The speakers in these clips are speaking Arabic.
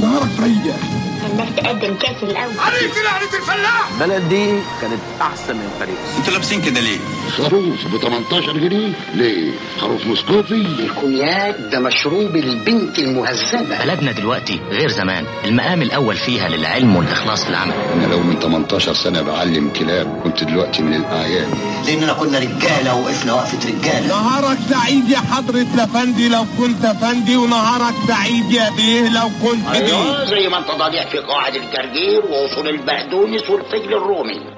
نهارك سعيد الناس تقدم كاس الأول. عليك لعنة الفلاح. البلد دي كانت أحسن من باريس أنتوا لابسين كده ليه؟ خروف ب 18 جنيه. ليه؟ خروف مسكوفي. الكونياك ده مشروب البنت المهذبة. بلدنا دلوقتي غير زمان. المقام الأول فيها للعلم والإخلاص في العمل. أنا لو من 18 سنة بعلم كلاب كنت دلوقتي من الاعيان لأننا كنا رجالة وقفنا وقفة رجالة. نهارك سعيد يا حضرة الأفندي لو كنت أفندي ونهارك سعيد يا بيه لو كنت بيه. أيوه زي ما انت ضليع في قواعد الجرجير وأصول البقدونس والفجل الرومي.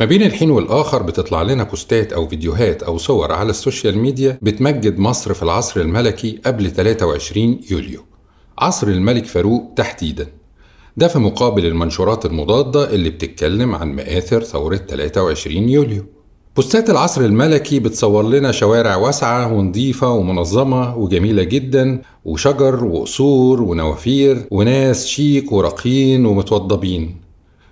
ما بين الحين والآخر بتطلع لنا بوستات أو فيديوهات أو صور على ال social media بتمجد مصر في العصر الملكي قبل 23 يوليو. عصر الملك فاروق تحديدا. ده في مقابل المنشورات المضادة اللي بتتكلم عن مآثر ثورة 23 يوليو. بوستات العصر الملكي بتصور لنا شوارع واسعة ونظيفة ومنظمة وجميلة جدا وشجر وقصور ونوافير وناس شيك وراقيين ومتوضبين.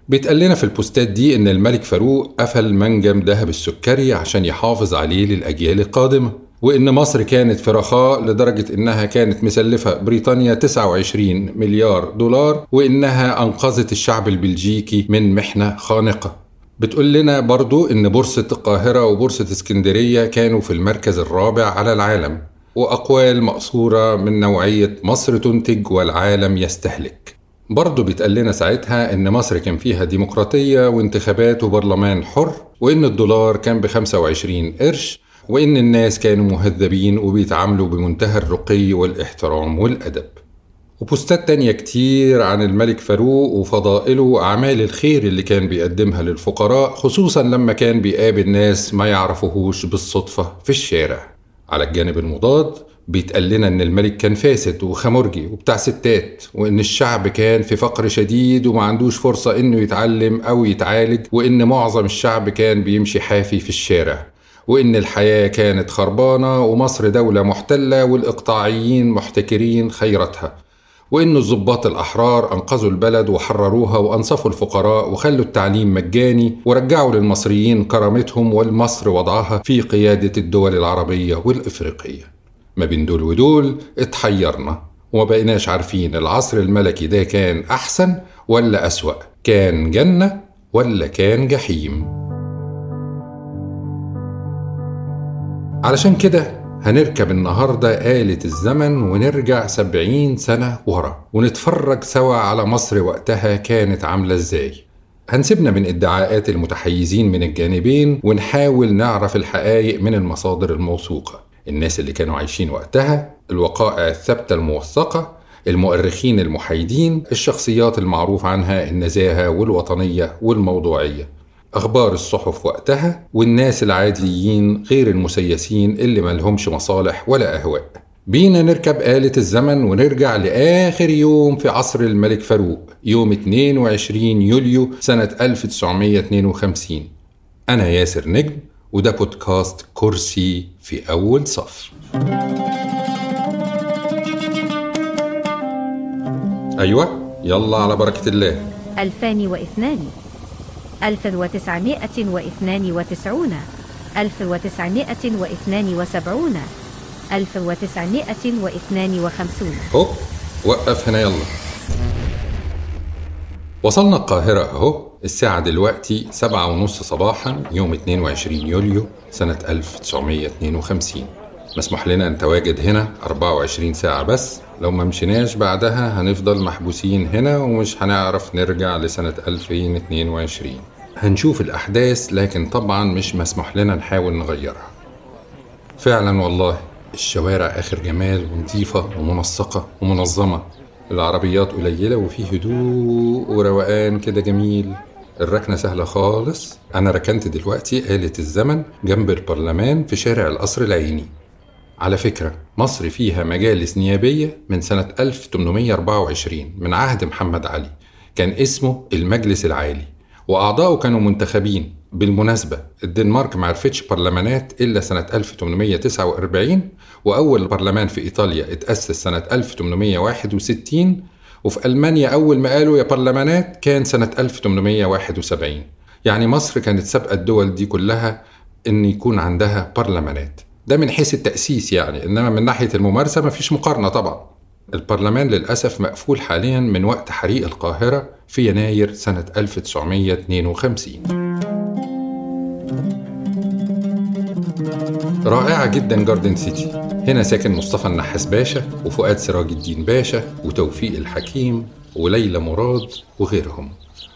بيتقال لنا في البوستات دي إن الملك فاروق قفل منجم ذهب السكري عشان يحافظ عليه للأجيال القادمة وإن مصر كانت في رخاء لدرجة إنها كانت مسلفة بريطانيا 29 مليار دولار وإنها أنقذت الشعب البلجيكي من محنة خانقة. بتقول لنا برضو إن بورصة القاهرة وبورصة اسكندرية كانوا في المركز الرابع على العالم وأقوال مقصورة من نوعية مصر تنتج والعالم يستهلك. برضه بيتقال لنا ساعتها إن مصر كان فيها ديمقراطية وانتخابات وبرلمان حر وإن الدولار كان ب 25 قرش وإن الناس كانوا مهذبين وبيتعاملوا بمنتهى الرقي والإحترام والأدب. وبوستات تانية كتير عن الملك فاروق وفضائله وأعمال الخير اللي كان بيقدمها للفقراء خصوصا لما كان بيقابل ناس ما يعرفوهوش بالصدفة في الشارع. على الجانب المضاد بيتقال لنا إن الملك كان فاسد وخمرجي وبتاع ستات وإن الشعب كان في فقر شديد وما عندوش فرصة إنه يتعلم أو يتعالج وإن معظم الشعب كان بيمشي حافي في الشارع. وإن الحياة كانت خربانة ومصر دولة محتلة والإقطاعيين محتكرين خيرتها وإن الضباط الأحرار أنقذوا البلد وحرروها وأنصفوا الفقراء وخلوا التعليم مجاني ورجعوا للمصريين كرامتهم والمصر وضعها في قيادة الدول العربية والإفريقية. ما بين دول ودول اتحيرنا وما بقيناش عارفين العصر الملكي ده كان أحسن ولا أسوأ كان جنة ولا كان جحيم. علشان كده هنركب النهاردة آلة الزمن ونرجع سبعين سنة ورا ونتفرج سوا على مصر وقتها كانت عاملة إزاي. هنسيبنا من ادعاءات المتحيزين من الجانبين ونحاول نعرف الحقائق من المصادر الموثوقة. الناس اللي كانوا عايشين وقتها الوقائع الثابتة الموثقة المؤرخين المحايدين الشخصيات المعروف عنها النزاهة والوطنية والموضوعية. أخبار الصحف وقتها والناس العاديين غير المسيسين اللي ملهمش مصالح ولا أهواء. بينا نركب آلة الزمن ونرجع لآخر يوم في عصر الملك فاروق يوم 22 يوليو سنة 1952 أنا ياسر نجم وده بودكاست كرسي في أول صف. أيوة يلا على بركة الله. 2002 1992 1972 1952 هو وقف هنا يلا. وصلنا القاهرة أهو الساعة دلوقتي سبعة ونص صباحا يوم 22 يوليو سنة 1952 مسموح لنا نتواجد هنا 24 ساعة بس. لو ما مشيناش بعدها هنفضل محبوسين هنا ومش هنعرف نرجع لسنة 2022 هنشوف الأحداث لكن طبعا مش مسموح لنا نحاول نغيرها. فعلا والله الشوارع آخر جمال ونظيفة ومنسقة ومنظمة. العربيات قليلة وفي هدوء وروقان كده جميل. الركنة سهلة خالص. أنا ركنت دلوقتي آلة الزمن جنب البرلمان في شارع القصر العيني. على فكرة مصر فيها مجالس نيابية من سنة 1824 من عهد محمد علي. كان اسمه المجلس العالي. وأعضاؤه كانوا منتخبين. بالمناسبة الدنمارك ما عرفتش برلمانات إلا سنة 1849 وأول برلمان في إيطاليا اتأسس سنة 1861 وفي ألمانيا أول ما قالوا يا برلمانات كان سنة 1871 يعني مصر كانت سابقة الدول دي كلها إن يكون عندها برلمانات. ده من حيث التأسيس يعني إنما من ناحية الممارسة مفيش مقارنة طبعا. البرلمان للأسف مقفول حاليا من وقت حريق القاهرة في يناير سنة 1952 رائعة جدا جاردن سيتي هنا ساكن مصطفى النحاس باشا وفؤاد سراج الدين باشا وتوفيق الحكيم وليلى مراد وغيرهم.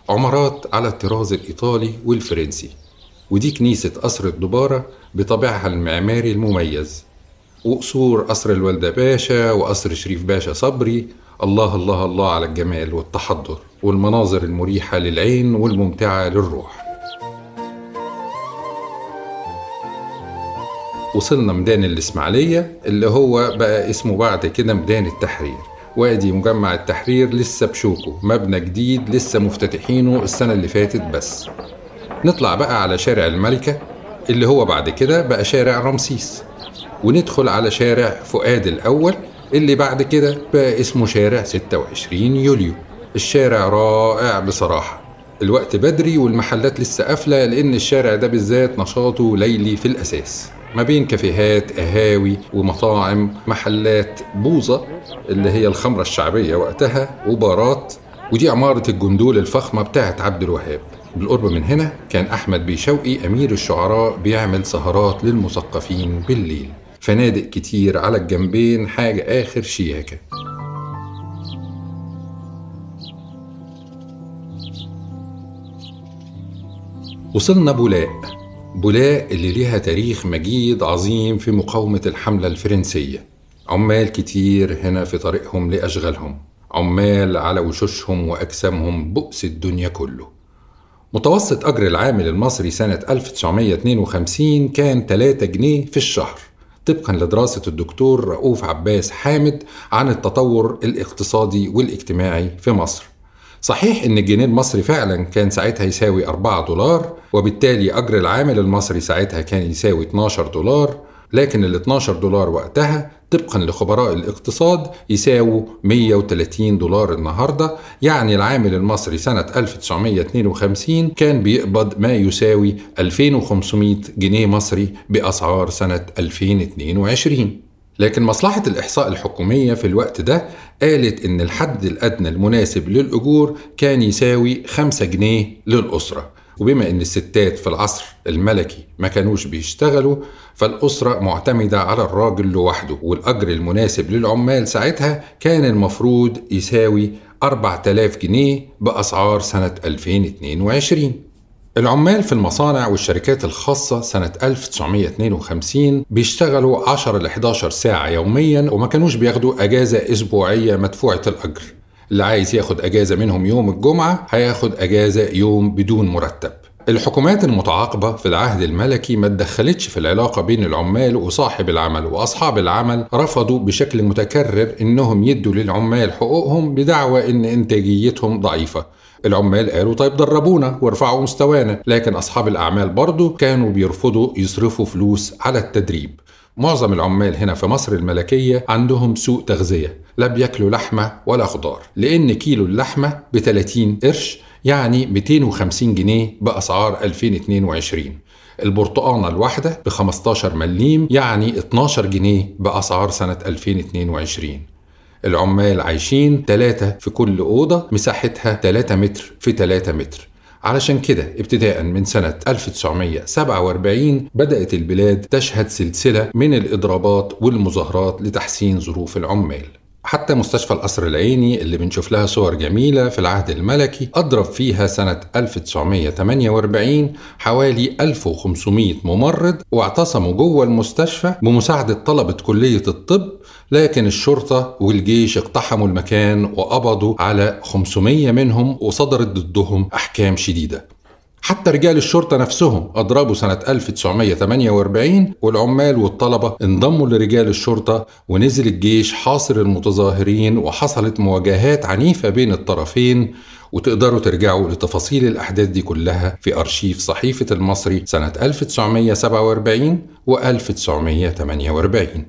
عمارات على الطراز الإيطالي والفرنسي. ودي كنيسة قصر الدبارة بطابعها المعماري المميز. وقصور قصر الوالدة باشا وقصر شريف باشا صبري. الله الله الله على الجمال والتحضر والمناظر المريحة للعين والممتعة للروح. وصلنا ميدان الإسماعيلية اللي هو بقى اسمه بعد كده ميدان التحرير. وادي مجمع التحرير لسه بشوكه. مبنى جديد لسه مفتتحينه السنة اللي فاتت بس. نطلع بقى على شارع الملكة اللي هو بعد كده بقى شارع رمسيس. وندخل على شارع فؤاد الأول اللي بعد كده بقى اسمه شارع 26 يوليو. الشارع رائع بصراحة. الوقت بدري والمحلات لسه قافلة لأن الشارع ده بالذات نشاطه ليلي في الأساس. ما بين كافيهات قهاوي ومطاعم محلات بوظة اللي هي الخمرة الشعبية وقتها وبارات. ودي عمارة الجندول الفخمة بتاعت عبد الوهاب. بالقرب من هنا كان أحمد بيه شوقي أمير الشعراء بيعمل سهرات للمثقفين بالليل. فنادق كتير على الجنبين حاجة آخر شياكة. وصلنا بولاق. بولاق اللي ليها تاريخ مجيد عظيم في مقاومة الحملة الفرنسية. عمال كتير هنا في طريقهم لأشغالهم. عمال على وشوشهم وأجسامهم بؤس الدنيا كله. متوسط أجر العامل المصري سنة 1952 كان 3 جنيه في الشهر طبقا لدراسة الدكتور رؤوف عباس حامد عن التطور الاقتصادي والاجتماعي في مصر. صحيح إن الجنيه المصري فعلا كان ساعتها يساوي 4 دولار وبالتالي أجر العامل المصري ساعتها كان يساوي 12 دولار لكن ال 12 دولار وقتها طبقا لخبراء الاقتصاد يساووا 130 دولار النهارده. يعني العامل المصري سنة 1952 كان بيقبض ما يساوي 2500 جنيه مصري بأسعار سنة 2022 لكن مصلحة الإحصاء الحكومية في الوقت ده قالت إن الحد الأدنى المناسب للأجور كان يساوي 5 جنيه للأسرة. وبما إن الستات في العصر الملكي ما كانوش بيشتغلوا فالأسرة معتمدة على الراجل لوحده والأجر المناسب للعمال ساعتها كان المفروض يساوي 4000 جنيه بأسعار سنة 2022 العمال في المصانع والشركات الخاصة سنة 1952 بيشتغلوا 10 ل 11 ساعة يوميا وما كانوش بياخدوا أجازة أسبوعية مدفوعة الأجر. اللي عايز ياخد أجازة منهم يوم الجمعة هياخد أجازة يوم بدون مرتب. الحكومات المتعاقبة في العهد الملكي ما اتدخلتش في العلاقة بين العمال وصاحب العمل وأصحاب العمل رفضوا بشكل متكرر إنهم يدوا للعمال حقوقهم بدعوى إن إنتاجيتهم ضعيفة. العمال قالوا طيب دربونا وارفعوا مستوانا لكن أصحاب الأعمال برضو كانوا بيرفضوا يصرفوا فلوس على التدريب. معظم العمال هنا في مصر الملكية عندهم سوء تغذية لا بياكلوا لحمة ولا خضار لأن كيلو اللحمة ب 30 قرش يعني 250 جنيه بأسعار 2022 البرتقانة الواحدة ب 15 مليم يعني 12 جنيه بأسعار سنة 2022 العمال عايشين ثلاثة في كل أوضة مساحتها 3 متر في 3 متر. علشان كده ابتداء من سنة 1947 بدأت البلاد تشهد سلسلة من الإضرابات والمظاهرات لتحسين ظروف العمال. حتى مستشفى القصر العيني اللي بنشوف لها صور جميلة في العهد الملكي أضرب فيها سنة 1948 حوالي 1500 ممرض واعتصموا جوه المستشفى بمساعدة طلبة كلية الطب لكن الشرطة والجيش اقتحموا المكان وقبضوا على 500 منهم وصدرت ضدهم أحكام شديدة. حتى رجال الشرطة نفسهم أضربوا سنة 1948 والعمال والطلبة انضموا لرجال الشرطة ونزل الجيش حاصر المتظاهرين وحصلت مواجهات عنيفة بين الطرفين وتقدروا ترجعوا لتفاصيل الأحداث دي كلها في أرشيف صحيفة المصري سنة 1947 و 1948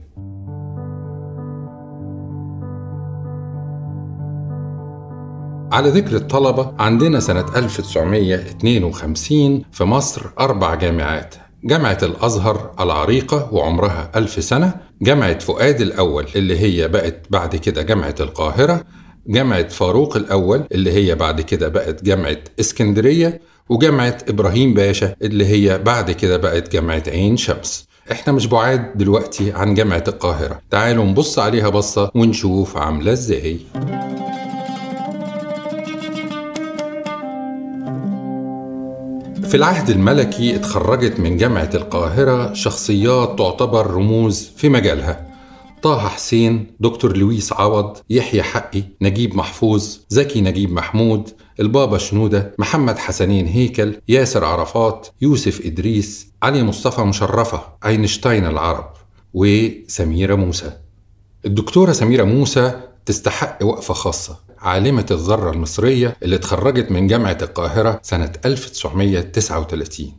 على ذكر الطلبة عندنا سنة 1952 في مصر أربع جامعات. جامعة الأزهر العريقة وعمرها ألف سنة. جامعة فؤاد الأول اللي هي بقت بعد كده جامعة القاهرة. جامعة فاروق الأول اللي هي بعد كده بقت جامعة اسكندرية. وجامعة إبراهيم باشا اللي هي بعد كده بقت جامعة عين شمس. إحنا مش بعاد دلوقتي عن جامعة القاهرة. تعالوا نبص عليها بصة ونشوف عاملة إزاي. في العهد الملكي اتخرجت من جامعة القاهرة شخصيات تعتبر رموز في مجالها. طه حسين دكتور لويس عوض يحيى حقي نجيب محفوظ زكي نجيب محمود البابا شنودة محمد حسنين هيكل ياسر عرفات يوسف إدريس علي مصطفى مشرفة أينشتاين العرب وسميرة موسى. الدكتورة سميرة موسى تستحق وقفة خاصة. عالمة الذرة المصرية اللي اتخرجت من جامعة القاهرة سنة 1939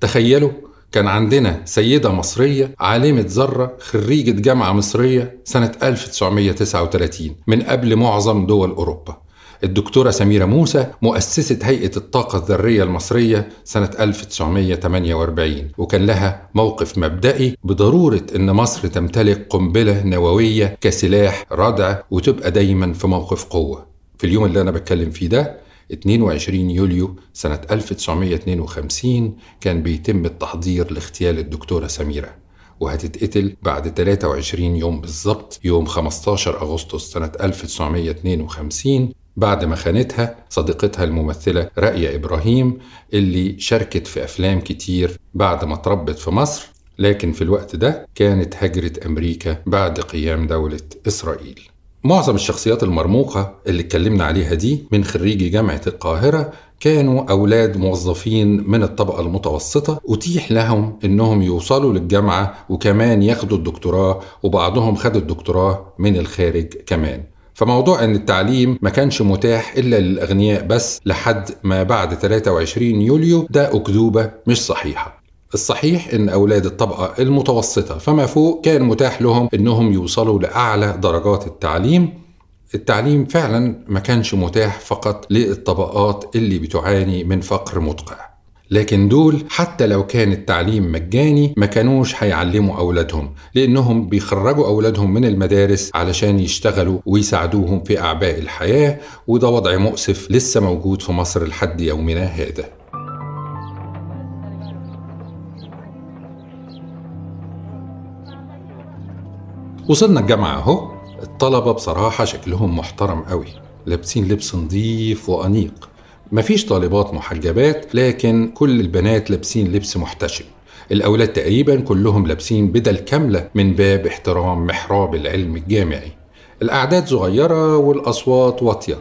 تخيلوا كان عندنا سيدة مصرية عالمة ذرة خريجة جامعة مصرية سنة 1939 من قبل معظم دول أوروبا. الدكتورة سميرة موسى مؤسسة هيئة الطاقة الذرية المصرية سنة 1948 وكان لها موقف مبدئي بضرورة أن مصر تمتلك قنبلة نووية كسلاح ردع وتبقى دايما في موقف قوة. في اليوم اللي أنا بتكلم فيه ده 22 يوليو سنة 1952 كان بيتم التحضير لاغتيال الدكتورة سميرة. وهتتقتل بعد 23 يوم بالظبط يوم 15 أغسطس سنة 1952 بعد ما خانتها صديقتها الممثلة رائية إبراهيم اللي شاركت في أفلام كتير بعد ما اتربت في مصر لكن في الوقت ده كانت هجرت أمريكا بعد قيام دولة إسرائيل. معظم الشخصيات المرموقة اللي اتكلمنا عليها دي من خريجي جامعة القاهرة كانوا أولاد موظفين من الطبقة المتوسطة أتيح لهم إنهم يوصلوا للجامعة وكمان ياخدوا الدكتوراه وبعضهم خد الدكتوراه من الخارج كمان. فموضوع إن التعليم ما كانش متاح إلا للأغنياء بس لحد ما بعد 23 يوليو ده أكذوبة مش صحيحة. الصحيح إن أولاد الطبقة المتوسطة فما فوق كان متاح لهم إنهم يوصلوا لأعلى درجات التعليم. التعليم فعلا ما كانش متاح فقط للطبقات اللي بتعاني من فقر مدقع لكن دول حتى لو كان التعليم مجاني ما كانوش هيعلموا أولادهم لأنهم بيخرجوا أولادهم من المدارس علشان يشتغلوا ويساعدوهم في أعباء الحياة وده وضع مؤسف لسه موجود في مصر لحد يومنا هذا. وصلنا الجامعة أهو. الطلبة بصراحة شكلهم محترم قوي لابسين لبس نظيف وأنيق. مفيش طالبات محجبات لكن كل البنات لابسين لبس محتشم. الأولاد تقريبا كلهم لابسين بدل كاملة من باب احترام محراب العلم الجامعي. الأعداد صغيرة والأصوات واطية.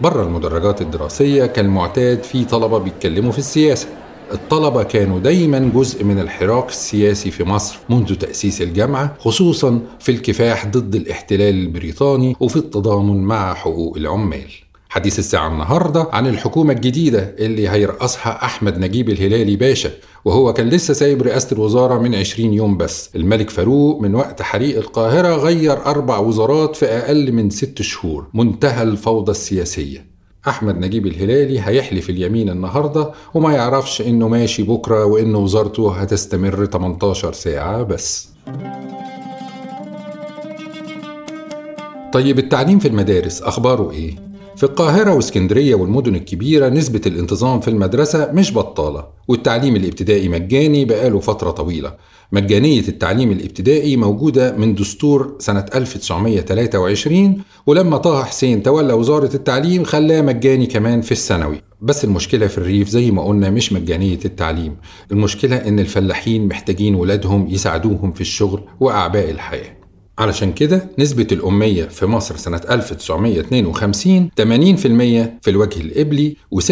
بره المدرجات الدراسية كالمعتاد في طلبة بيتكلموا في السياسة. الطلبة كانوا دايما جزء من الحراك السياسي في مصر منذ تأسيس الجامعة خصوصا في الكفاح ضد الاحتلال البريطاني وفي التضامن مع حقوق العمال. حديث الساعة النهاردة عن الحكومة الجديدة اللي هيرأسها أحمد نجيب الهلالي باشا وهو كان لسه سايب رئاسة الوزارة من 20 يوم بس. الملك فاروق من وقت حريق القاهرة غير أربع وزارات في أقل من ست شهور. منتهى الفوضى السياسية. أحمد نجيب الهلالي هيحلف اليمين النهاردة وما يعرفش إنه ماشي بكرة وإن وزارته هتستمر 18 ساعة بس. طيب التعليم في المدارس أخباره إيه؟ في القاهرة واسكندرية والمدن الكبيرة نسبة الانتظام في المدرسة مش بطالة والتعليم الابتدائي مجاني بقاله فترة طويلة. مجانية التعليم الابتدائي موجودة من دستور سنة 1923 ولما طه حسين تولى وزارة التعليم خلاه مجاني كمان في الثانوي. بس المشكلة في الريف زي ما قلنا مش مجانية التعليم. المشكلة إن الفلاحين محتاجين ولادهم يساعدوهم في الشغل وأعباء الحياة. علشان كده نسبة الأمية في مصر سنة 1952 80% في الوجه الإبلي و76%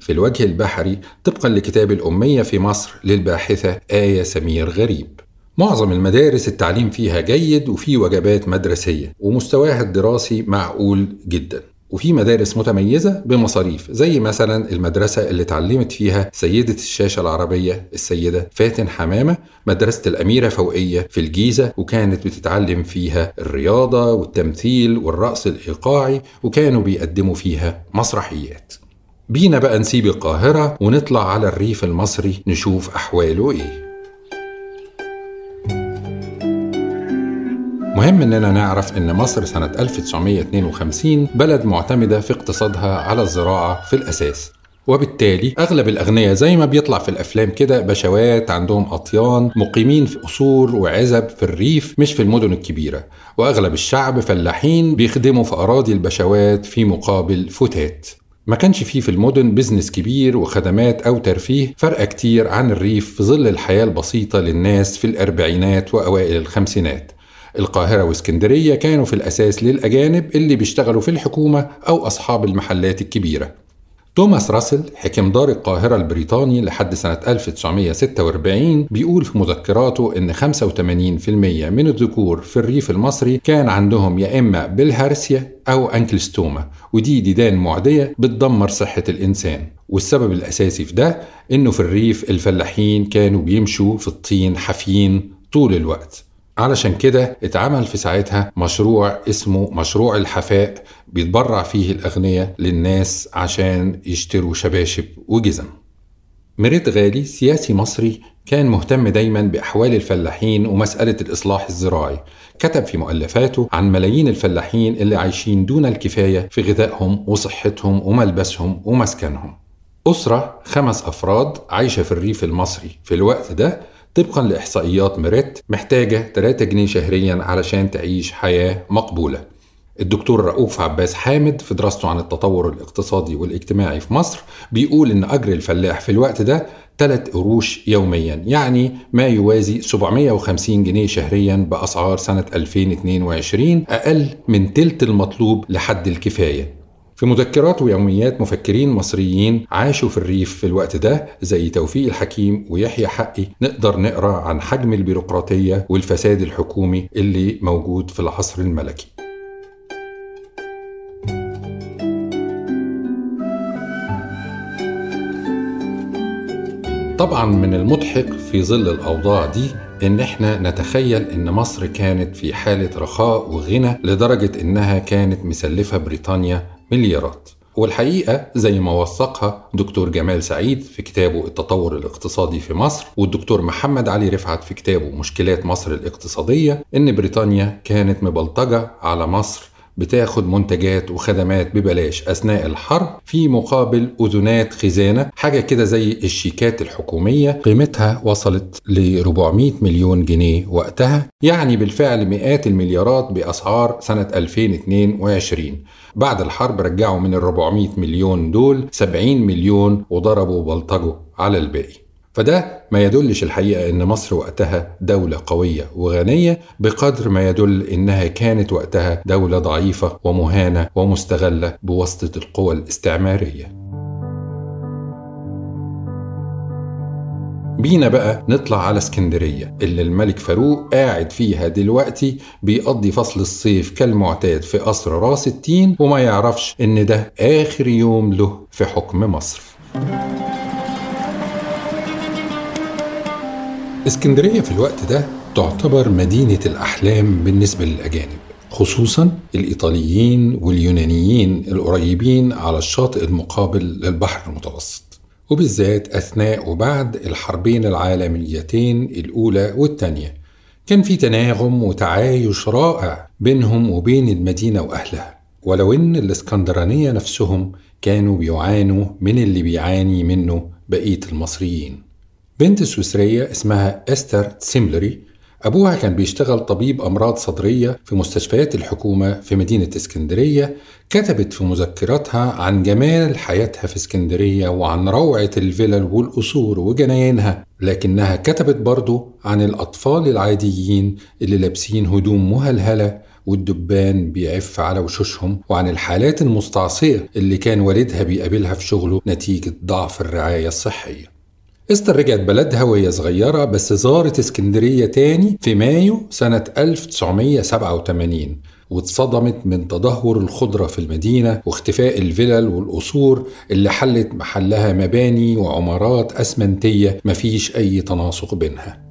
في الوجه البحري طبقا لكتاب الأمية في مصر للباحثة آية سمير غريب. معظم المدارس التعليم فيها جيد وفي وجبات مدرسية ومستواها الدراسي معقول جدا. وفي مدارس متميزة بمصاريف زي مثلا المدرسة اللي اتعلمت فيها سيدة الشاشة العربية السيدة فاتن حمامة مدرسة الأميرة فوقية في الجيزة وكانت بتتعلم فيها الرياضة والتمثيل والرقص الإيقاعي وكانوا بيقدموا فيها مسرحيات. بينا بقى نسيب القاهرة ونطلع على الريف المصري نشوف أحواله إيه. مهم إننا نعرف إن مصر سنة 1952 بلد معتمدة في اقتصادها على الزراعة في الأساس. وبالتالي أغلب الأغنياء زي ما بيطلع في الأفلام كده بشوات عندهم أطيان مقيمين في قصور وعزب في الريف مش في المدن الكبيرة. وأغلب الشعب فلاحين بيخدموا في أراضي البشوات في مقابل فتات. ما كانش فيه في المدن business كبير وخدمات أو ترفيه فرق كتير عن الريف في ظل الحياة البسيطة للناس في الأربعينات وأوائل الخمسينات. القاهرة واسكندرية كانوا في الأساس للأجانب اللي بيشتغلوا في الحكومة أو أصحاب المحلات الكبيرة. توماس راسل حكمدار القاهرة البريطاني لحد سنة 1946 بيقول في مذكراته إن 85% من الذكور في الريف المصري كان عندهم يا إما بالهارسيا أو أنكلستوما ودي ديدان معدية بتدمر صحة الإنسان. والسبب الأساسي في ده إنه في الريف الفلاحين كانوا بيمشوا في الطين حافيين طول الوقت. علشان كده اتعمل في ساعتها مشروع اسمه مشروع الحفاء بيتبرع فيه الأغنياء للناس عشان يشتروا شباشب وجزم. مريت غالي سياسي مصري كان مهتم دايما بأحوال الفلاحين ومسألة الإصلاح الزراعي. كتب في مؤلفاته عن ملايين الفلاحين اللي عايشين دون الكفاية في غذائهم وصحتهم وملبسهم ومسكنهم. أسرة خمس أفراد عايشة في الريف المصري. في الوقت ده طبقا لإحصائيات ميريت محتاجة 3 جنيه شهريا علشان تعيش حياة مقبولة. الدكتور رؤوف عباس حامد في دراسته عن التطور الاقتصادي والاجتماعي في مصر بيقول إن أجر الفلاح في الوقت ده 3 قروش يوميا يعني ما يوازي 750 جنيه شهريا بأسعار سنة 2022 أقل من تلت المطلوب لحد الكفاية. في مذكرات ويوميات مفكرين مصريين عاشوا في الريف في الوقت ده زي توفيق الحكيم ويحيى حقي نقدر نقرأ عن حجم البيروقراطية والفساد الحكومي اللي موجود في العصر الملكي. طبعا من المضحك في ظل الأوضاع دي إن إحنا نتخيل إن مصر كانت في حالة رخاء وغنى لدرجة إنها كانت مسلفة بريطانيا مليارات. والحقيقة زي ما وثقها دكتور جمال سعيد في كتابه التطور الاقتصادي في مصر والدكتور محمد علي رفعت في كتابه مشكلات مصر الاقتصادية إن بريطانيا كانت مبلطجة على مصر بتاخد منتجات وخدمات ببلاش أثناء الحرب في مقابل أذونات خزانة حاجة كده زي الشيكات الحكومية. قيمتها وصلت ل 400 مليون جنيه وقتها يعني بالفعل مئات المليارات بأسعار سنة 2022 بعد الحرب رجعوا من ال 400 مليون دول 70 مليون وضربوا بلطجوا على الباقي فده ما يدلش الحقيقة إن مصر وقتها دولة قوية وغنية بقدر ما يدل إنها كانت وقتها دولة ضعيفة ومهانة ومستغلة بواسطة القوى الاستعمارية. بينا بقى نطلع على اسكندرية اللي الملك فاروق قاعد فيها دلوقتي بيقضي فصل الصيف كالمعتاد في قصر راس التين وما يعرفش إن ده آخر يوم له في حكم مصر. اسكندرية في الوقت ده تعتبر مدينة الأحلام بالنسبة للأجانب خصوصا الإيطاليين واليونانيين القريبين على الشاطئ المقابل للبحر المتوسط وبالذات أثناء وبعد الحربين العالميتين الأولى والثانية. كان في تناغم وتعايش رائع بينهم وبين المدينة وأهلها ولو إن الإسكندرانية نفسهم كانوا بيعانوا من اللي بيعاني منه بقية المصريين. بنت سويسرية اسمها إستر سيملري أبوها كان بيشتغل طبيب أمراض صدرية في مستشفيات الحكومة في مدينة اسكندرية كتبت في مذكراتها عن جمال حياتها في اسكندرية وعن روعة الفلل والقصور وجناينها لكنها كتبت برضو عن الأطفال العاديين اللي لابسين هدوم مهلهلة والدبان بيعف على وشوشهم وعن الحالات المستعصية اللي كان والدها بيقابلها في شغله نتيجة ضعف الرعاية الصحية. استر رجعت بلدها وهي صغيرة بس زارت اسكندرية تاني في مايو سنة 1987 واتصدمت من تدهور الخضرة في المدينة واختفاء الفلل والقصور اللي حلت محلها مباني وعمارات أسمنتية مفيش أي تناسق بينها.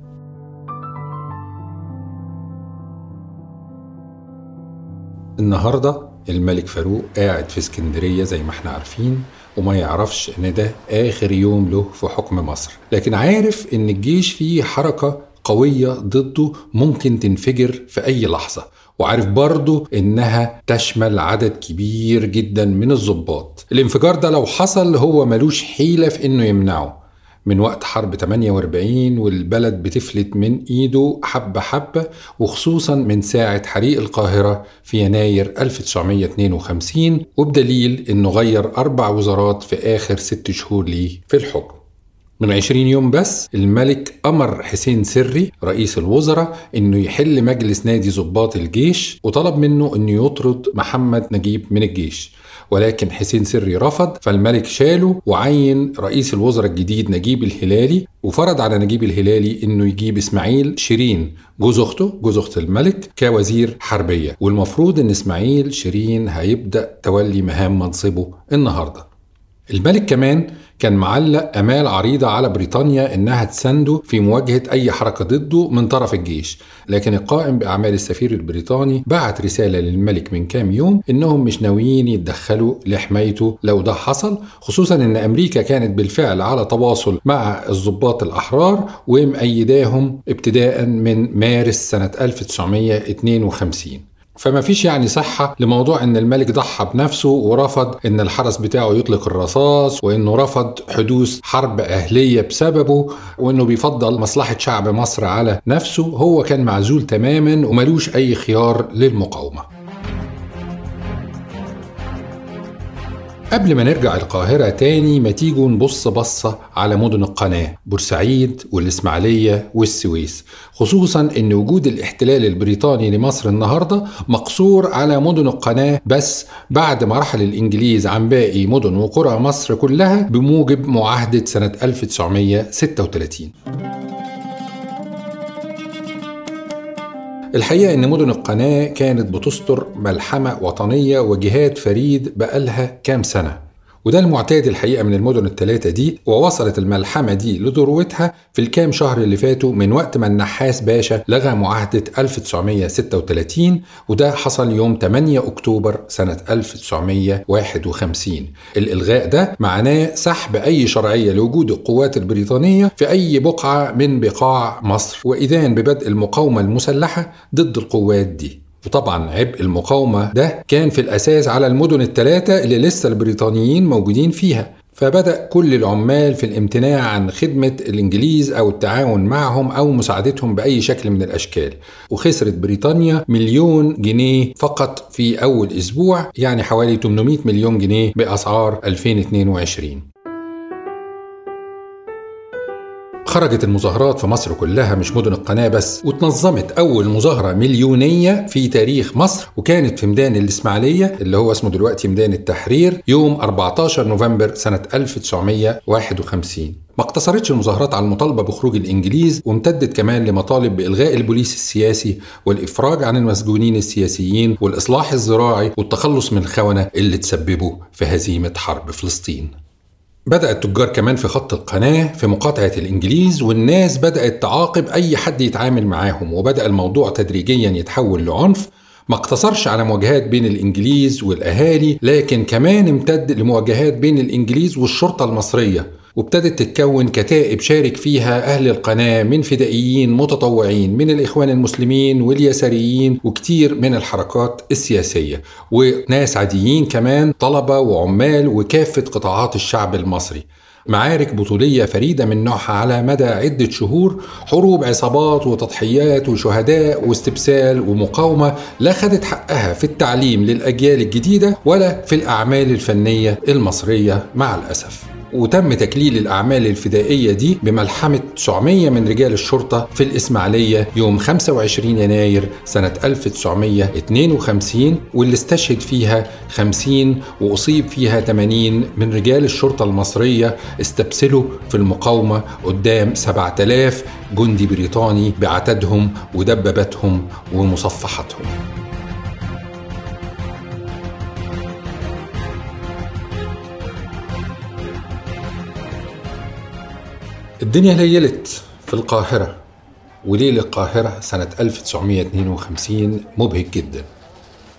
النهاردة الملك فاروق قاعد في اسكندرية زي ما إحنا عارفين وما يعرفش إن ده آخر يوم له في حكم مصر. لكن عارف إن الجيش فيه حركة قوية ضده ممكن تنفجر في أي لحظة. وعارف برضه إنها تشمل عدد كبير جدا من الضباط. الانفجار ده لو حصل هو ملوش حيلة في إنه يمنعه. من وقت حرب 48 والبلد بتفلت من إيده حبة حبة وخصوصا من ساعة حريق القاهرة في يناير 1952 وبدليل إنه غير أربع وزارات في آخر ست شهور ليه في الحكم. من 20 يوم بس الملك أمر حسين سري رئيس الوزراء إنه يحل مجلس نادي ضباط الجيش وطلب منه إنه يطرد محمد نجيب من الجيش. ولكن حسين سري رفض فالملك شاله وعين رئيس الوزراء الجديد نجيب الهلالي وفرض على نجيب الهلالي إنه يجيب إسماعيل شيرين جوز أخته جوز أخت الملك كوزير حربية. والمفروض إن إسماعيل شيرين هيبدأ تولي مهام منصبه النهارده. الملك كمان كان معلق أمال عريضة على بريطانيا إنها تسنده في مواجهة أي حركة ضده من طرف الجيش. لكن القائم بأعمال السفير البريطاني بعت رسالة للملك من كام يوم إنهم مش ناويين يتدخلوا لحمايته لو ده حصل خصوصا إن أمريكا كانت بالفعل على تواصل مع الضباط الأحرار ومأيداهم ابتداء من مارس سنة 1952 فما فيش يعني صحة لموضوع إن الملك ضحى بنفسه ورفض إن الحرس بتاعه يطلق الرصاص وإنه رفض حدوث حرب أهلية بسببه وإنه بيفضل مصلحة شعب مصر على نفسه. هو كان معزول تماما وملوش أي خيار للمقاومة. قبل ما نرجع القاهرة تاني ما تيجوا نبص بصة على مدن القناة بورسعيد والإسماعيلية والسويس. خصوصا أن وجود الاحتلال البريطاني لمصر النهاردة مقصور على مدن القناة بس بعد ما رحل الإنجليز عن باقي مدن وقرى مصر كلها بموجب معاهدة سنة 1936 الحقيقة إن مدن القناة كانت بتستر ملحمة وطنية وجهاد فريد بقالها كام سنة. وده المعتاد الحقيقة من المدن الثلاثة دي ووصلت الملحمة دي لذروتها في الكام شهر اللي فاتوا من وقت ما النحاس باشا لغى معاهدة 1936 وده حصل يوم 8 أكتوبر سنة 1951 الإلغاء ده معناه سحب أي شرعية لوجود القوات البريطانية في أي بقعة من بقاع مصر وإذان ببدء المقاومة المسلحة ضد القوات دي. وطبعا عبء المقاومة ده كان في الأساس على المدن الثلاثة اللي لسه البريطانيين موجودين فيها. فبدأ كل العمال في الامتناع عن خدمة الإنجليز أو التعاون معهم أو مساعدتهم بأي شكل من الأشكال. وخسرت بريطانيا مليون جنيه فقط في أول أسبوع يعني حوالي 800 مليون جنيه بأسعار 2022 خرجت المظاهرات في مصر كلها مش مدن القناة بس وتنظمت أول مظاهرة مليونية في تاريخ مصر وكانت في ميدان الإسماعيلية اللي هو اسمه دلوقتي ميدان التحرير يوم 14 نوفمبر سنة 1951 ما اقتصرتش المظاهرات على المطالبة بخروج الإنجليز وامتدت كمان لمطالب بإلغاء البوليس السياسي والإفراج عن المسجونين السياسيين والإصلاح الزراعي والتخلص من الخونة اللي تسببوا في هزيمة حرب فلسطين. بدأ التجار كمان في خط القناة في مقاطعة الإنجليز والناس بدأت تعاقب أي حد يتعامل معاهم وبدأ الموضوع تدريجيا يتحول لعنف. ما اقتصرش على مواجهات بين الإنجليز والأهالي لكن كمان امتد لمواجهات بين الإنجليز والشرطة المصرية. وابتدت تتكون كتائب شارك فيها أهل القناة من فدائيين متطوعين من الإخوان المسلمين واليساريين وكتير من الحركات السياسية. وناس عاديين كمان طلبة وعمال وكافة قطاعات الشعب المصري. معارك بطولية فريدة من نوعها على مدى عدة شهور حروب عصابات وتضحيات وشهداء واستبسال ومقاومة لا خدت حقها في التعليم للأجيال الجديدة ولا في الأعمال الفنية المصرية مع الأسف. وتم تكليل الأعمال الفدائية دي بملحمة 900 من رجال الشرطة في الإسماعيلية يوم 25 يناير سنة 1952 واللي استشهد فيها 50 وأصيب فيها 80 من رجال الشرطة المصرية استبسلوا في المقاومة قدام 7000 جندي بريطاني بعتادهم ودباباتهم ومصفحاتهم. الدنيا ليلت في القاهرة وليل القاهرة سنة 1952 مبهج جدا.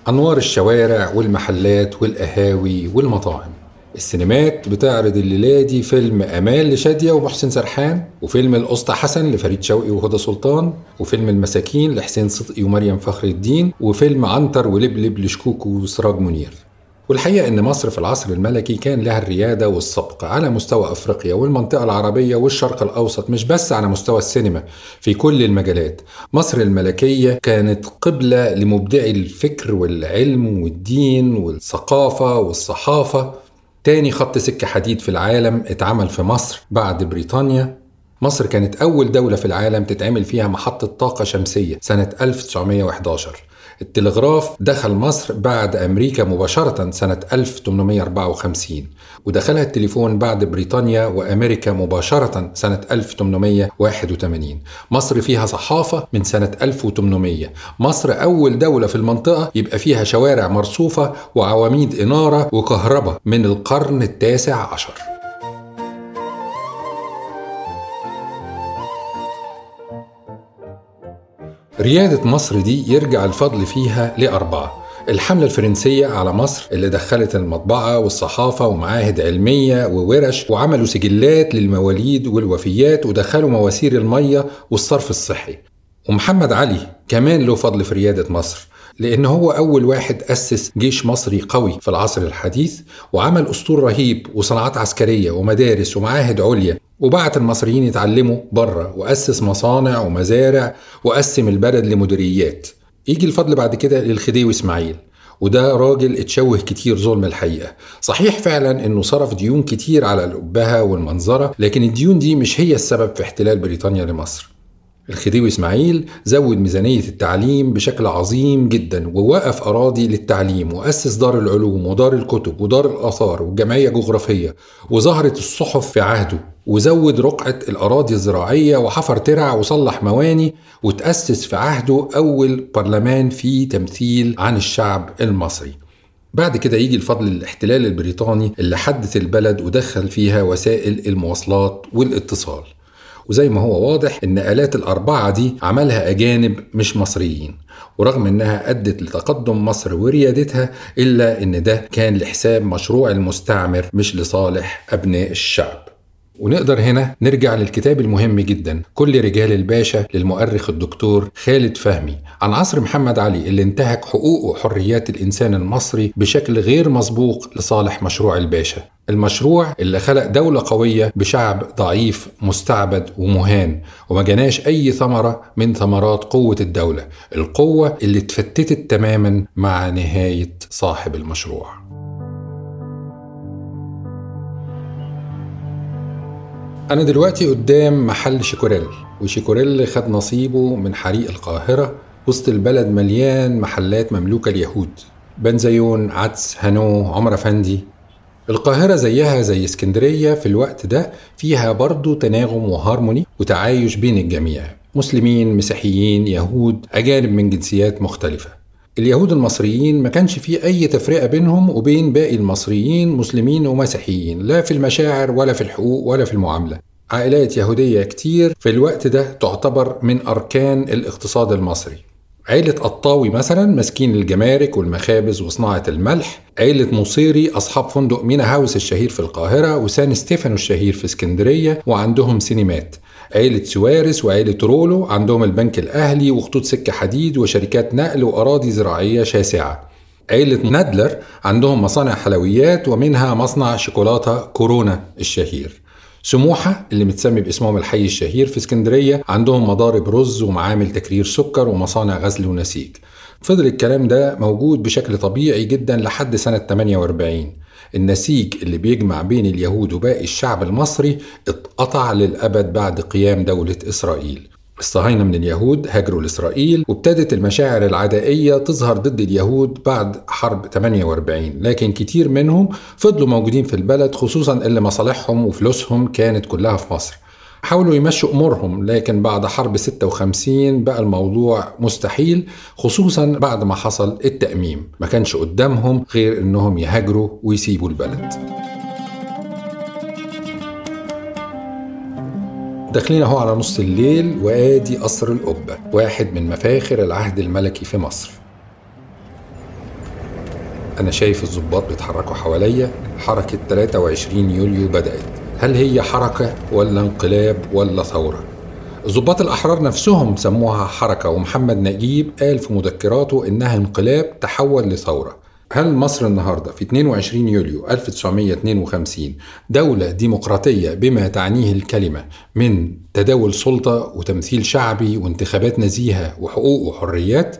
أنوار الشوارع والمحلات والقهاوي والمطاعم. السينمات بتعرض الليلة دي فيلم أمال لشادية ومحسن سرحان وفيلم الأسطى حسن لفريد شوقي وهدى سلطان وفيلم المساكين لحسين صدقي ومريم فخر الدين وفيلم عنتر ولبلب لشكوكو وسراج منير. والحقيقة إن مصر في العصر الملكي كان لها الريادة والسبق على مستوى أفريقيا والمنطقة العربية والشرق الأوسط مش بس على مستوى السينما في كل المجالات. مصر الملكية كانت قبلة لمبدعي الفكر والعلم والدين والثقافة والصحافة. تاني خط سكة حديد في العالم اتعمل في مصر بعد بريطانيا. مصر كانت أول دولة في العالم تتعمل فيها محطة طاقة شمسية سنة 1911 التلغراف دخل مصر بعد أمريكا مباشرة سنة 1854 ودخلها التليفون بعد بريطانيا وأمريكا مباشرة سنة 1881 مصر فيها صحافة من سنة 1800 مصر أول دولة في المنطقة يبقى فيها شوارع مرصوفة وعواميد إنارة وكهرباء من القرن التاسع عشر. ريادة مصر دي يرجع الفضل فيها لأربعة. الحملة الفرنسية على مصر اللي دخلت المطبعة والصحافة ومعاهد علمية وورش وعملوا سجلات للمواليد والوفيات ودخلوا مواسير المية والصرف الصحي. ومحمد علي كمان له فضل في ريادة مصر. لأن هو أول واحد أسس جيش مصري قوي في العصر الحديث وعمل أسطول رهيب وصناعات عسكرية ومدارس ومعاهد عليا وبعت المصريين يتعلموا بره وأسس مصانع ومزارع وقسم البلد لمديريات. يجي الفضل بعد كده للخديوي إسماعيل وده راجل اتشوه كتير ظلم الحقيقة. صحيح فعلا إنه صرف ديون كتير على الأبهة والمنظرة لكن الديون دي مش هي السبب في احتلال بريطانيا لمصر. الخديوي إسماعيل زود ميزانية التعليم بشكل عظيم جدا ووقف أراضي للتعليم وأسس دار العلوم ودار الكتب ودار الآثار والجمعية الجغرافية وظهرت الصحف في عهده وزود رقعة الأراضي الزراعية وحفر ترع وصلح مواني وتأسس في عهده أول برلمان فيه تمثيل عن الشعب المصري. بعد كده يجي الفضل للاحتلال البريطاني اللي حدث البلد ودخل فيها وسائل المواصلات والاتصال. وزي ما هو واضح إن آلات الأربعة دي عملها أجانب مش مصريين ورغم إنها أدت لتقدم مصر وريادتها إلا إن ده كان لحساب مشروع المستعمر مش لصالح أبناء الشعب. ونقدر هنا نرجع للكتاب المهم جدا كل رجال الباشا للمؤرخ الدكتور خالد فهمي عن عصر محمد علي اللي انتهك حقوق وحريات الإنسان المصري بشكل غير مسبوق لصالح مشروع الباشا. المشروع اللي خلق دولة قوية بشعب ضعيف مستعبد ومهان وما جناش أي ثمرة من ثمرات قوة الدولة القوة اللي اتفتتت تماما مع نهاية صاحب المشروع. أنا دلوقتي قدام محل شيكوريل وشيكوريل خد نصيبه من حريق القاهرة وسط البلد مليان محلات مملوكة ليهود. بنزيون عدس هانو عمر أفندي القاهرة زيها زي اسكندرية في الوقت ده فيها برضو تناغم وهارموني وتعايش بين الجميع. مسلمين مسيحيين يهود أجانب من جنسيات مختلفة. اليهود المصريين ما كانش فيه أي تفرقة بينهم وبين باقي المصريين مسلمين ومسيحيين لا في المشاعر ولا في الحقوق ولا في المعاملة. عائلات يهودية كتير في الوقت ده تعتبر من أركان الاقتصاد المصري. عيلة قطاوي مثلا ماسكين الجمارك والمخابز وصناعة الملح. عيلة مصيري أصحاب فندق مينا هاوس الشهير في القاهرة وسان ستيفانو الشهير في اسكندرية وعندهم سينمات. عيلة سوارس وعيلة رولو عندهم البنك الأهلي وخطوط سكة حديد وشركات نقل وأراضي زراعية شاسعة. عيلة نادلر عندهم مصانع حلويات ومنها مصنع شوكولاتة كورونا الشهير. سموحة اللي متسمي باسمهم الحي الشهير في اسكندرية عندهم مضارب رز ومعامل تكرير سكر ومصانع غزل ونسيج. فضل الكلام ده موجود بشكل طبيعي جدا لحد سنة 48 النسيج اللي بيجمع بين اليهود وباقي الشعب المصري اتقطع للأبد بعد قيام دولة إسرائيل. الصهاينة من اليهود هاجروا لإسرائيل وابتدت المشاعر العدائية تظهر ضد اليهود بعد حرب 48 لكن كتير منهم فضلوا موجودين في البلد خصوصا اللي مصالحهم وفلوسهم كانت كلها في مصر. حاولوا يمشوا أمورهم لكن بعد حرب 56 بقى الموضوع مستحيل خصوصا بعد ما حصل التأميم. ما كانش قدامهم غير إنهم يهاجروا ويسيبوا البلد. داخلين أهو على نص الليل وآدي قصر القبة واحد من مفاخر العهد الملكي في مصر. أنا شايف الضباط بيتحركوا حواليا. حركة 23 يوليو بدأت. هل هي حركة ولا انقلاب ولا ثورة؟ الضباط الأحرار نفسهم سموها حركة ومحمد نجيب قال في مذكراته إنها انقلاب تحول لثورة. هل مصر النهاردة في 22 يوليو 1952 دولة ديمقراطية بما تعنيه الكلمة من تداول سلطة وتمثيل شعبي وانتخابات نزيهة وحقوق وحريات؟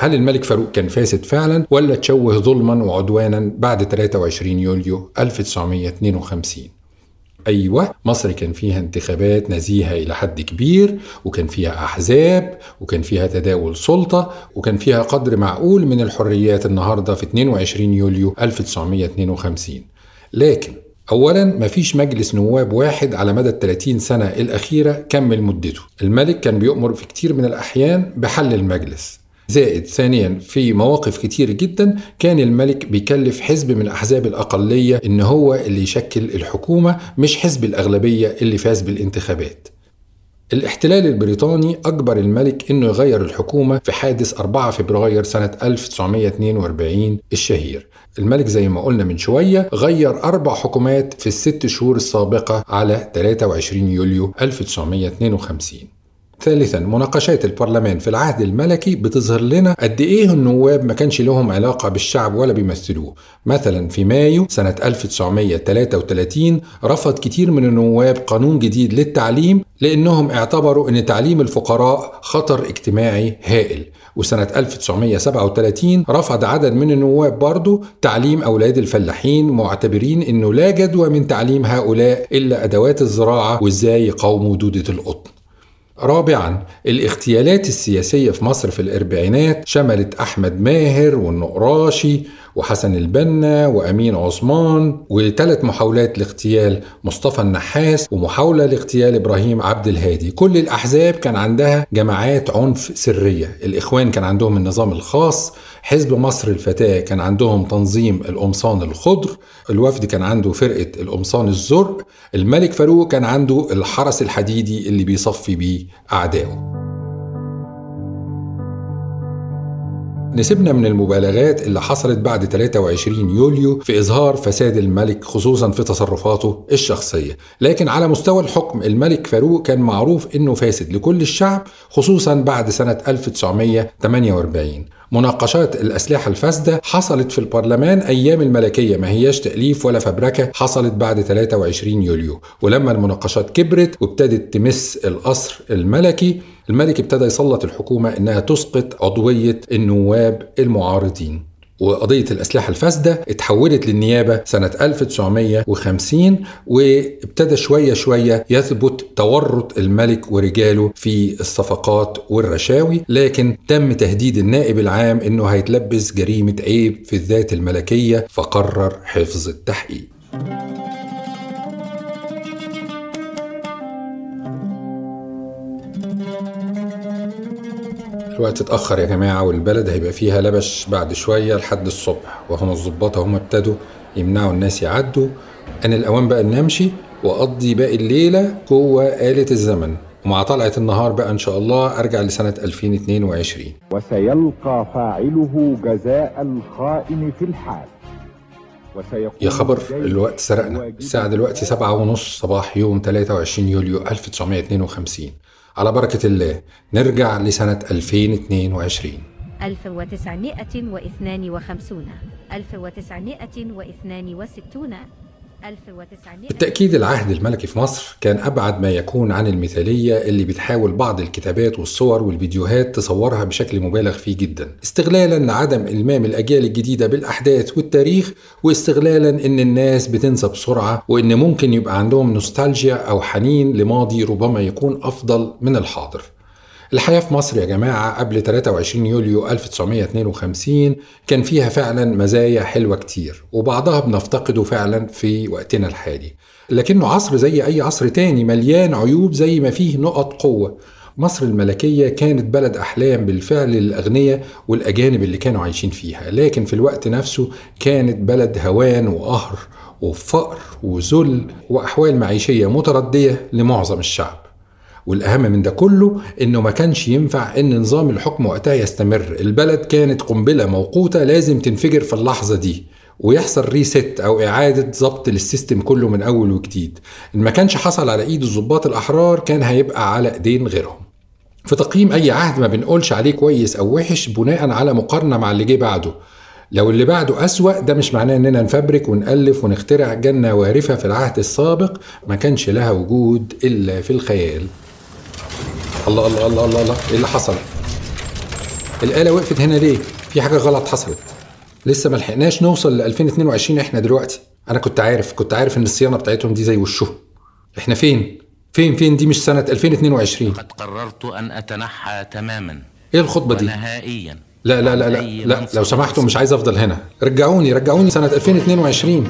هل الملك فاروق كان فاسد فعلا ولا تشوه ظلما وعدوانا بعد 23 يوليو 1952 أيوة مصر كان فيها انتخابات نزيهة إلى حد كبير وكان فيها أحزاب وكان فيها تداول سلطة وكان فيها قدر معقول من الحريات النهاردة في 22 يوليو 1952 لكن أولا مفيش مجلس نواب واحد على مدى ال 30 سنة الأخيرة كمل مدته. الملك كان بيؤمر في كتير من الأحيان بحل المجلس. زائد ثانيا في مواقف كتير جدا كان الملك بيكلف حزب من احزاب الأقلية إن هو اللي يشكل الحكومة مش حزب الأغلبية اللي فاز بالانتخابات. الاحتلال البريطاني أجبر الملك أنه يغير الحكومة في حادث 4 فبراير سنة 1942 الشهير. الملك زي ما قلنا من شوية غير أربع حكومات في الست شهور السابقة على 23 يوليو 1952 ثالثا مناقشات البرلمان في العهد الملكي بتظهر لنا قد إيه النواب ما كانش لهم علاقة بالشعب ولا بيمثلوه. مثلا في مايو سنة 1933 رفض كتير من النواب قانون جديد للتعليم لأنهم اعتبروا إن تعليم الفقراء خطر اجتماعي هائل. وسنة 1937 رفض عدد من النواب برضه تعليم أولاد الفلاحين معتبرين أنه لا جدوى من تعليم هؤلاء إلا أدوات الزراعة وإزاي يقاوموا دودة القطن. رابعا الاغتيالات السياسية في مصر في الأربعينات شملت أحمد ماهر والنقراشي وحسن البنا وأمين عثمان وثلاث محاولات لاغتيال مصطفى النحاس ومحاولة لاغتيال إبراهيم عبد الهادي. كل الأحزاب كان عندها جماعات عنف سرية. الإخوان كان عندهم النظام الخاص. حزب مصر الفتاة كان عندهم تنظيم القمصان الخضر. الوفد كان عنده فرقة القمصان الزرق. الملك فاروق كان عنده الحرس الحديدي اللي بيصفي بيه أعدائه. نسيبنا من المبالغات اللي حصلت بعد 23 يوليو في إظهار فساد الملك خصوصا في تصرفاته الشخصية. لكن على مستوى الحكم الملك فاروق كان معروف أنه فاسد لكل الشعب خصوصا بعد سنة 1948 مناقشات الأسلحة الفاسدة حصلت في البرلمان أيام الملكية ما هياش تأليف ولا فبركة حصلت بعد 23 يوليو. ولما المناقشات كبرت وابتدت تمس القصر الملكي الملك ابتدى يسلط الحكومة إنها تسقط عضوية النواب المعارضين. وقضية الأسلحة الفاسدة اتحولت للنيابة سنة 1950 وابتدى شوية شوية يثبت تورط الملك ورجاله في الصفقات والرشاوي لكن تم تهديد النائب العام إنه هيتلبس جريمة عيب في الذات الملكية فقرر حفظ التحقيق. الوقت اتأخر يا جماعة والبلد هيبقى فيها لبش بعد شوية لحد الصبح. وهم الظباط هم ابتدوا يمنعوا الناس يعدوا. أنا الأوان بقى إن أمشي وأقضي باقي الليلة جوه آلة الزمن. ومع طلعة النهار بقى إن شاء الله أرجع لسنة 2022 وسيلقى فاعله جزاء الخائن في الحال. يا خبر الوقت سرقنا. الساعة دلوقتي سبعة ونص صباح يوم 23 يوليو 1952 على بركة الله نرجع لسنة 2022 1952 1962 بالتأكيد العهد الملكي في مصر كان أبعد ما يكون عن المثالية اللي بتحاول بعض الكتابات والصور والفيديوهات تصورها بشكل مبالغ فيه جدا. استغلالا لعدم إلمام الأجيال الجديدة بالأحداث والتاريخ واستغلالا إن الناس بتنسى بسرعة وإن ممكن يبقى عندهم نوستالجيا أو حنين لماضي ربما يكون أفضل من الحاضر. الحياة في مصر يا جماعة قبل 23 يوليو 1952 كان فيها فعلا مزايا حلوة كتير وبعضها بنفتقده فعلا في وقتنا الحالي. لكنه عصر زي أي عصر تاني مليان عيوب زي ما فيه نقط قوة. مصر الملكية كانت بلد أحلام بالفعل للأغنياء والأجانب اللي كانوا عايشين فيها لكن في الوقت نفسه كانت بلد هوان وقهر وفقر وذل وأحوال معيشية متردية لمعظم الشعب. والأهم من ده كله إنه ما كانش ينفع إن نظام الحكم وقتها يستمر. البلد كانت قنبلة موقوتة لازم تنفجر في اللحظة دي ويحصل reset أو إعادة ضبط لل system كله من أول وجديد. إن ما كانش حصل على إيد الضباط الأحرار كان هيبقى على إيدين غيرهم. في تقييم أي عهد ما بنقولش عليه كويس أو وحش بناء على مقارنة مع اللي جه بعده. لو اللي بعده أسوأ ده مش معناه إننا نفبرك ونألف ونخترع جنة وارفة في العهد السابق ما كانش لها وجود إلا في الخيال. الله الله الله الله, الله. إيه اللي حصل؟ الآلة وقفت هنا ليه؟ في حاجة غلط حصلت. لسه ما لحقناش نوصل ل 2022 إحنا دلوقتي. أنا كنت عارف كنت عارف إن الصيانة بتاعتهم دي زي وشهم. إحنا فين؟ فين فين دي مش سنة 2022 قد قررت أن أتنحى تماما. إيه الخطبة دي؟ ونهائيا. لا لا لا لا, لا لو سمحتوا مش عايز أفضل هنا. رجعوني رجعوني سنة 2022